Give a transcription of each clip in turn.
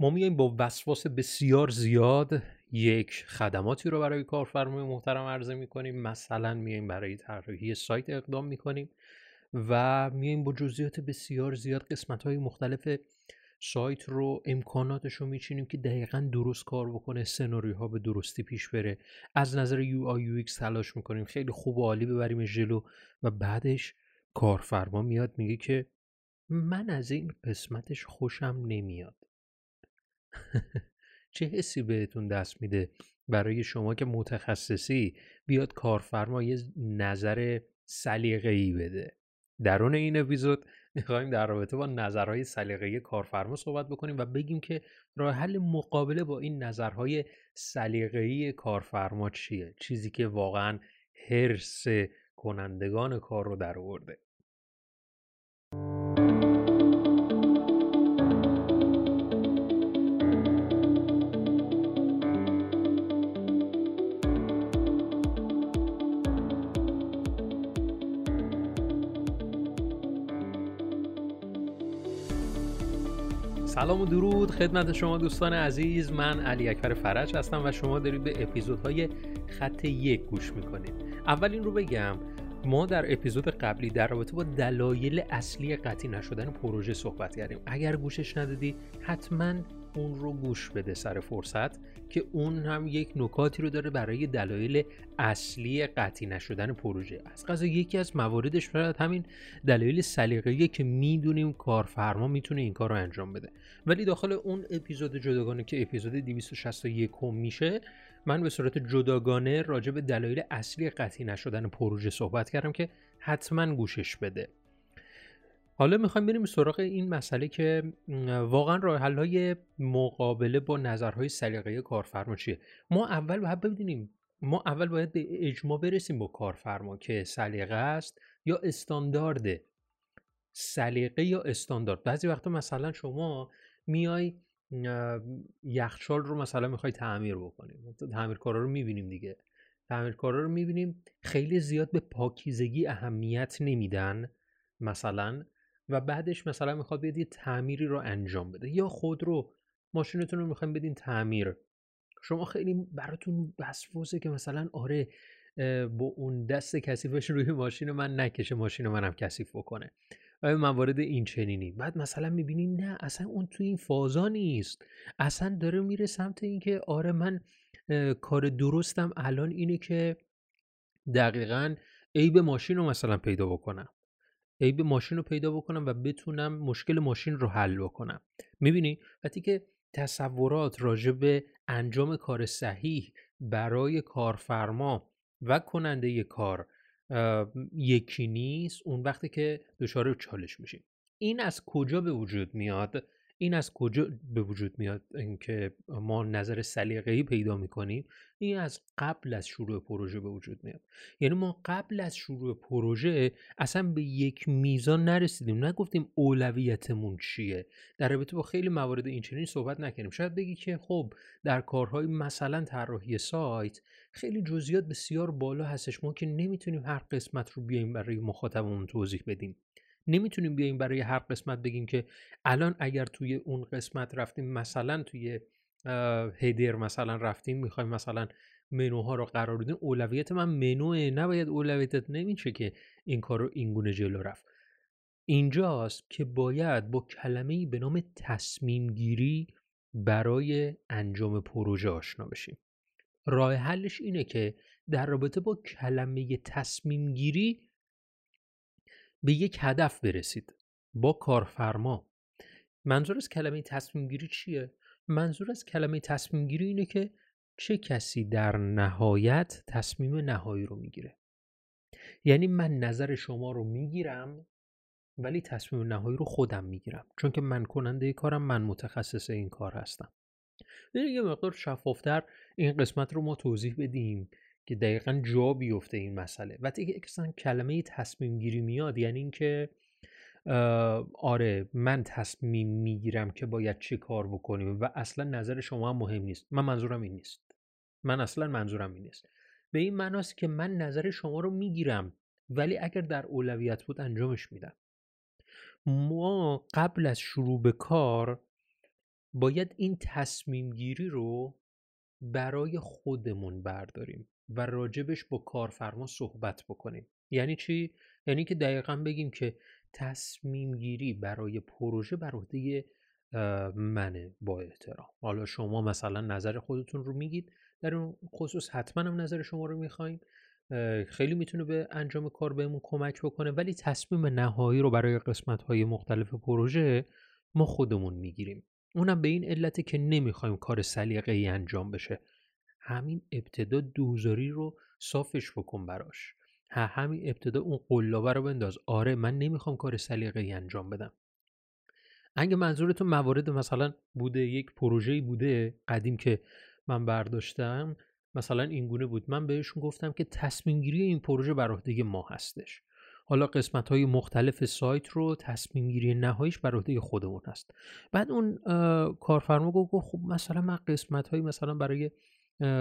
ما میایم با وسواس بسیار زیاد یک خدماتی رو برای کارفرمای محترم عرضه می‌کنیم. مثلا میایم برای طراحی سایت اقدام می‌کنیم و میایم با جزئیات بسیار زیاد قسمت های مختلف سایت رو امکاناتش رو میچینیم که دقیقا درست کار بکنه سناریوها به درستی پیش بره. از نظر UI UX تلاش می‌کنیم. خیلی خوب و عالی ببریم جلو و بعدش کارفرما میاد میگه که من از این قسمتش خوشم نمیاد. چه حسی بهتون دست میده برای شما که متخصصی بیاد کارفرما یه نظر سلیقه‌ای بده؟ درون این اپیزود می‌خوایم در رابطه با نظرهای سلیقه‌ای کارفرما صحبت بکنیم و بگیم که راه حل مقابله با این نظرهای سلیقه‌ای کارفرما چیه؟ چیزی که واقعا حرس کنندگان کار رو در آورده. سلام و درود خدمت شما دوستان عزیز. من علی اکبر فرج هستم و شما دارید به اپیزودهای خط یک گوش می‌کنید. اول این رو بگم ما در اپیزود قبلی در رابطه با دلایل اصلی قطعی نشدن پروژه صحبت کردیم. اگر گوشش ندادی حتما اون رو گوش بده سر فرصت که اون هم یک نکاتی رو داره برای دلایل اصلی قطعی نشدن پروژه از قضا یکی از مواردش شاید همین دلایل سلیقه‌ای که می‌دونیم کارفرما می‌تونه این کار رو انجام بده. ولی داخل اون اپیزود جداگانه که اپیزود 261 میشه من به صورت جداگانه راجع به دلایل اصلی قطعی نشدن پروژه صحبت کردم که حتما گوشش بده. حالا می‌خوایم بریم سراغ این مسئله که واقعا راه های مقابله با نظرهای سلیقه کارفرما چیه؟ ما اول باید ببینیم ما اول باید به اجماع برسیم با کارفرما که سلیقه است یا استاندارده سلیقه یا استاندارد. بعضی وقتا مثلا شما میای یخچال رو مثلا می‌خوای تعمیر بکنیم. تعمیرکارا رو می‌بینیم دیگه. تعمیرکارا رو می‌بینیم خیلی زیاد به پاکیزگی اهمیت نمیدن مثلا و بعدش مثلا می‌خواد بیاد یه تعمیری رو انجام بده یا خودرو ماشینتون رو می‌خوایم بدین تعمیر. شما خیلی براتون وسوسه که مثلا آره با اون دست کثیفش روی ماشین من نکشه ماشین منم کثیف بکنه. و موارد این چنینی؟ بعد مثلا می‌بینی نه اصلا اون تو این فازا نیست. اصلا داره میره سمت اینکه آره من کار درستم الان اینه که دقیقا عیب ماشین رو مثلا پیدا بکنم. عیب ماشین رو پیدا بکنم و بتونم مشکل ماشین رو حل بکنم. می‌بینی؟ وقتی که تصورات راجع به انجام کار صحیح برای کارفرما و کننده کار یکی نیست اون وقتی که دچار چالش میشیم. این از کجا به وجود میاد؟ این از کجا به وجود میاد اینکه ما نظر سلیقه‌ای پیدا می‌کنیم؟ این از قبل از شروع پروژه به وجود میاد. یعنی ما قبل از شروع پروژه اصلا به یک میزان نرسیدیم. نگفتیم اولویتمون چیه؟ در رابطه با خیلی موارد این چنین صحبت نکنیم شاید بگی که خب در کارهای مثلا طراحی سایت خیلی جزئیات بسیار بالا هستش. ما که نمی‌تونیم هر قسمت رو بیایم برای مخاطبمون توضیح بدیم. نمی‌تونیم بیایم برای هر قسمت بگیم که الان اگر توی اون قسمت رفتیم مثلا توی هیدر مثلا رفتیم می‌خوایم مثلا منوها رو قرار بدیم اولویت من منوه نباید اولویتت نمیشه که این کار رو اینگونه جلو رفت. اینجاست که باید با کلمه به نام تصمیم گیری برای انجام پروژه آشنا بشیم. راه حلش اینه که در رابطه با کلمه تصمیم گیری به یک هدف برسید. با کارفرما. منظور از کلمه تصمیم گیری چیه؟ منظور از کلمه تصمیم گیری اینه که چه کسی در نهایت تصمیم نهایی رو می‌گیره. یعنی من نظر شما رو می‌گیرم ولی تصمیم نهایی رو خودم می‌گیرم. چون که من کننده کارم من متخصص این کار هستم. یه مقدار شفافتر این قسمت رو ما توضیح بدیم. که دقیقا جا بیفته این مسئله. و دیگه اصلا کلمه تصمیم گیری میاد یعنی اینکه آره من تصمیم می‌گیرم که باید چه کار بکنیم و اصلا نظر شما هم مهم نیست. من منظورم این نیست. من اصلا منظورم این نیست. به این معناست که من نظر شما رو می‌گیرم ولی اگر در اولویت بود انجامش میدم. ما قبل از شروع به کار باید این تصمیم گیری رو برای خودمون برداریم. و راجبش با کارفرما صحبت بکنیم. یعنی چی؟ یعنی که دقیقا بگیم که تصمیم گیری برای پروژه بر عهده منه با احترام. حالا شما مثلا نظر خودتون رو میگید. در اون خصوص حتما هم نظر شما رو می‌خوایم. خیلی می‌تونه به انجام کار بهمون کمک بکنه. ولی تصمیم نهایی رو برای قسمت های مختلف پروژه ما خودمون می‌گیریم. اونم به این علته که نمی‌خوایم کار سلیقه ای انجام بشه. همین ابتدا دوزاری رو صافش بکن براش. همین ابتدا اون قلابه رو بنداز. آره من نمی‌خوام کار سلیقه ای انجام بدم. اگه منظورتون موارد مثلا بوده یک پروژه بوده قدیم که من برداشتم مثلا اینگونه بود. من بهشون گفتم که تصمیم گیری این پروژه بر عهده ما هستش. حالا قسمت های مختلف سایت رو تصمیم گیری نهاییش بر عهده خودمون هست. بعد اون کارفرما گفت خب مثلا من قسمت های مثلا برای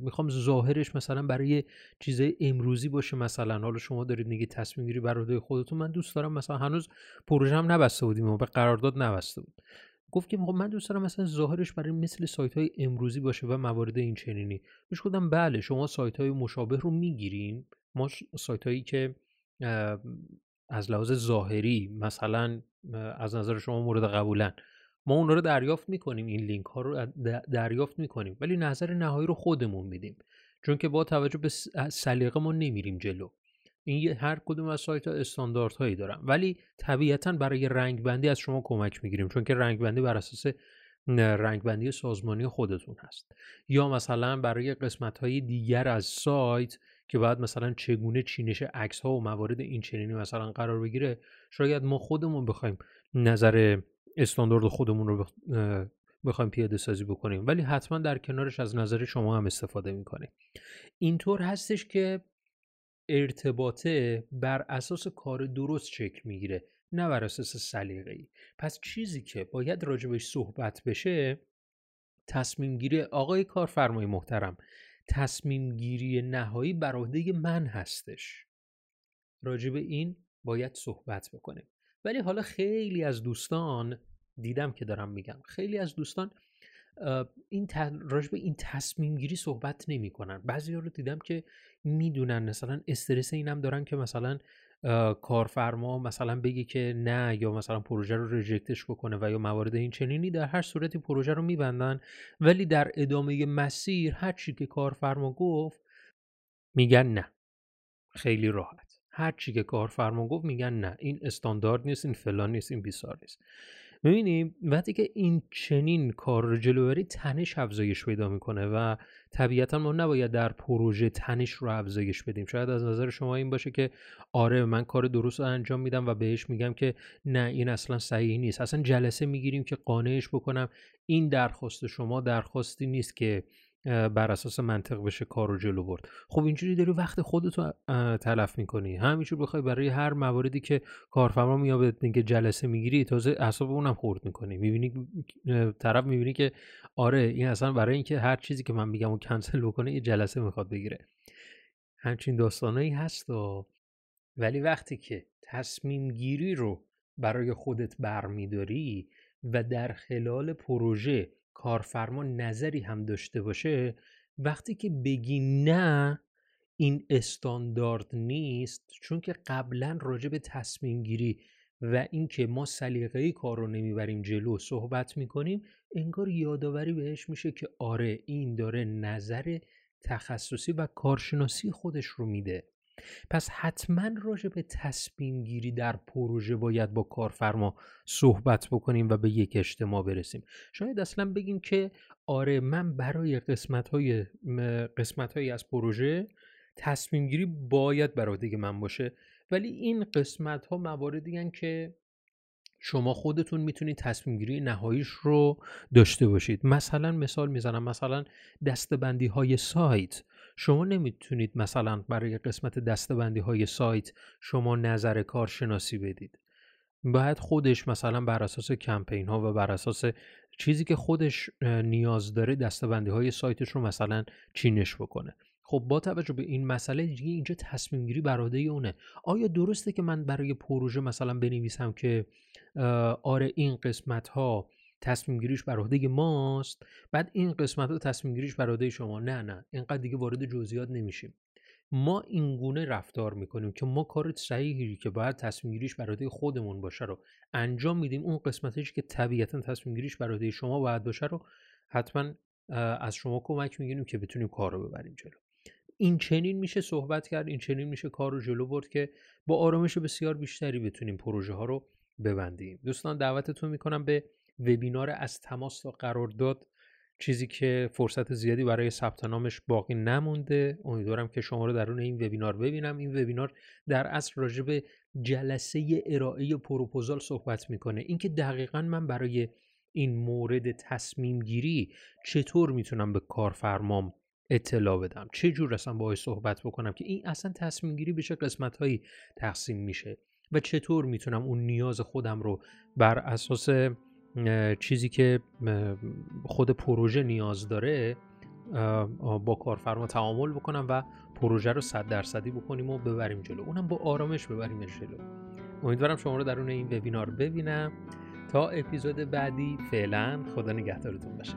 می‌خوام ظاهرش مثلا برای چیزای امروزی باشه. مثلا حالا شما دارید میگه تصمیم گیری بر عهده خودتون. من دوست دارم مثلا هنوز پروژه هم نبسته بودیم و به قرارداد نبسته بود. گفت که خب من دوست دارم مثلا ظاهرش برای مثل سایت های امروزی باشه و موارد این چنینی. بهش گفتم بله شما سایت های مشابه رو می‌گیریم ما سایت هایی که از لحاظ ظاهری مثلا از نظر شما مورد قبولن. ما اون رو دریافت می‌کنیم این لینک ها رو دریافت می‌کنیم ولی نظر نهایی رو خودمون میدیم. چون که با توجه به سلیقه ما نمیریم جلو. این هر کدوم از سایت ها استاندارد هایی دارن. ولی طبیعتا برای رنگ بندی از شما کمک می‌گیریم. چون که رنگ بندی بر اساس رنگ بندی سازمانی خودتون هست. یا مثلا برای قسمت های دیگر از سایت که بعد مثلا چگونه چینش عکس ها و موارد این چنینی مثلا قرار بگیره شاید ما خودمون بخوایم نظر استاندارد خودمون رو بخوایم پیاده سازی بکنیم. ولی حتما در کنارش از نظر شما هم استفاده می‌کنیم اینطور هستش که ارتباطه بر اساس کار درست شکل می‌گیره نه بر اساس سلیقه ای پس چیزی که باید راجبش صحبت بشه تصمیم گیری آقای کارفرمای محترم. تصمیم گیری نهایی بر عهده من هستش. راجب این باید صحبت بکنیم. ولی حالا خیلی از دوستان دیدم که دارم میگم خیلی از دوستان این راجب این تصمیم گیری صحبت نمی کنن بعضی رو دیدم که می‌دونن مثلا استرس اینم دارن که مثلا کارفرما مثلا بگه که نه یا مثلا پروژه رو ریجکتش بکنه و یا موارد این چنینی در هر صورتی پروژه رو میبندن. ولی در ادامه مسیر هر چی که کارفرما گفت میگن نه. خیلی راحت. هر چی که کارفرما گفت میگن نه. این استاندارد نیست این فلان نیست این بیسار نیست. می‌بینیم وقتی که این چنین کار رو جلو تنش افزایش پیدا می‌کنه و طبیعتا ما نباید در پروژه تنش رو افزایش بدیم. شاید از نظر شما این باشه که آره من کار درست انجام میدم و بهش میگم که نه این اصلا صحیح نیست. اصلا جلسه می‌گیریم که قانعش بکنم. این درخواست شما درخواستی نیست که بر اساس منطق بشه کار رو جلو برد. خب اینجوری داری وقت خودتو تلف می‌کنی. همینجور بخوای برای هر مواردی که کارفرما میاد میگه جلسه می‌گیری تازه اعصاب اونم خورد می‌کنی. می‌بینی طرف می‌بینی که آره این اصلا برای اینکه هر چیزی که من میگم و کنسل بکنه یه جلسه می‌خواد بگیره. همچین داستانایی هست و ولی وقتی که تصمیم گیری رو برای خودت برمیداری و در خلال پروژه کارفرما نظری هم داشته باشه وقتی که بگی نه این استاندارد نیست. چون که قبلا راجع به تصمیم گیری و اینکه ما سلیقه کار رو نمی‌بریم جلو صحبت می‌کنیم انگار یادآوری بهش میشه که آره این داره نظر تخصصی و کارشناسی خودش رو میده. پس حتما راجع به تصمیم گیری در پروژه باید با کارفرما صحبت بکنیم و به یک اجتماع برسیم. شاید اصلا بگیم که آره من برای قسمت های قسمت های از پروژه تصمیم گیری باید برای من باشه ولی این قسمت ها مواردی که شما خودتون می‌تونید تصمیم گیری نهاییش رو داشته باشید. مثلا مثال می‌زنم مثلا دستبندی های سایت. شما نمی‌تونید مثلا برای قسمت دستبندی های سایت شما نظر کارشناسی بدید. باید خودش مثلا بر اساس کمپین ها و بر اساس چیزی که خودش نیاز داره دستبندی های سایتش رو مثلا چینش بکنه. خب با توجه به این مسئله دیگه اینجا تصمیم گیری براده اونه. آیا درسته که من برای پروژه مثلا بنویسم که آره این قسمت ها تصمیم گیریش بر عهده ماست. بعد این قسمت ها تصمیم گیریش بر عهده شما. نه نه. اینقدر دیگه وارد جزئیات نمیشیم. ما اینگونه رفتار می‌کنیم که ما کار صحیحی که باید تصمیم گیریش بر عهده خودمون باشه رو انجام میدیم. اون قسمتش که طبیعتا تصمیم گیریش بر عهده شما باید باشه رو حتما از شما کمک می‌گیریم که بتونیم کار رو ببریم جلو. این چنین میشه صحبت کرد این چنین میشه کار رو جلو برد که با آرامش بسیار بیشتری بتونیم پروژه ها رو ببندیم. دوستان دعوتتون می‌کنم به وبینار از تماس تا قرارداد چیزی که فرصت زیادی برای ثبت نامش باقی نمونده. امیدوارم که شما رو درون این وبینار ببینم. این وبینار در اصل راجع به جلسه ارائه پروپوزال صحبت می‌کنه. اینکه دقیقا من برای این مورد تصمیم گیری چطور می‌تونم به کارفرمام اطلاع بدم؟ چه جور اصلا باهاش صحبت بکنم که این اصلا تصمیم گیری به چه قسمت هایی تقسیم میشه؟ و چطور می‌تونم اون نیاز خودم رو بر اساس چیزی که خود پروژه نیاز داره با کارفرما تعامل بکنم و پروژه رو صد درصدی بکنیم و ببریم جلو. اونم با آرامش ببریم جلو. امیدوارم شما رو درون این وبینار ببینم. تا اپیزود بعدی فعلا خدا نگهدارتون باشه.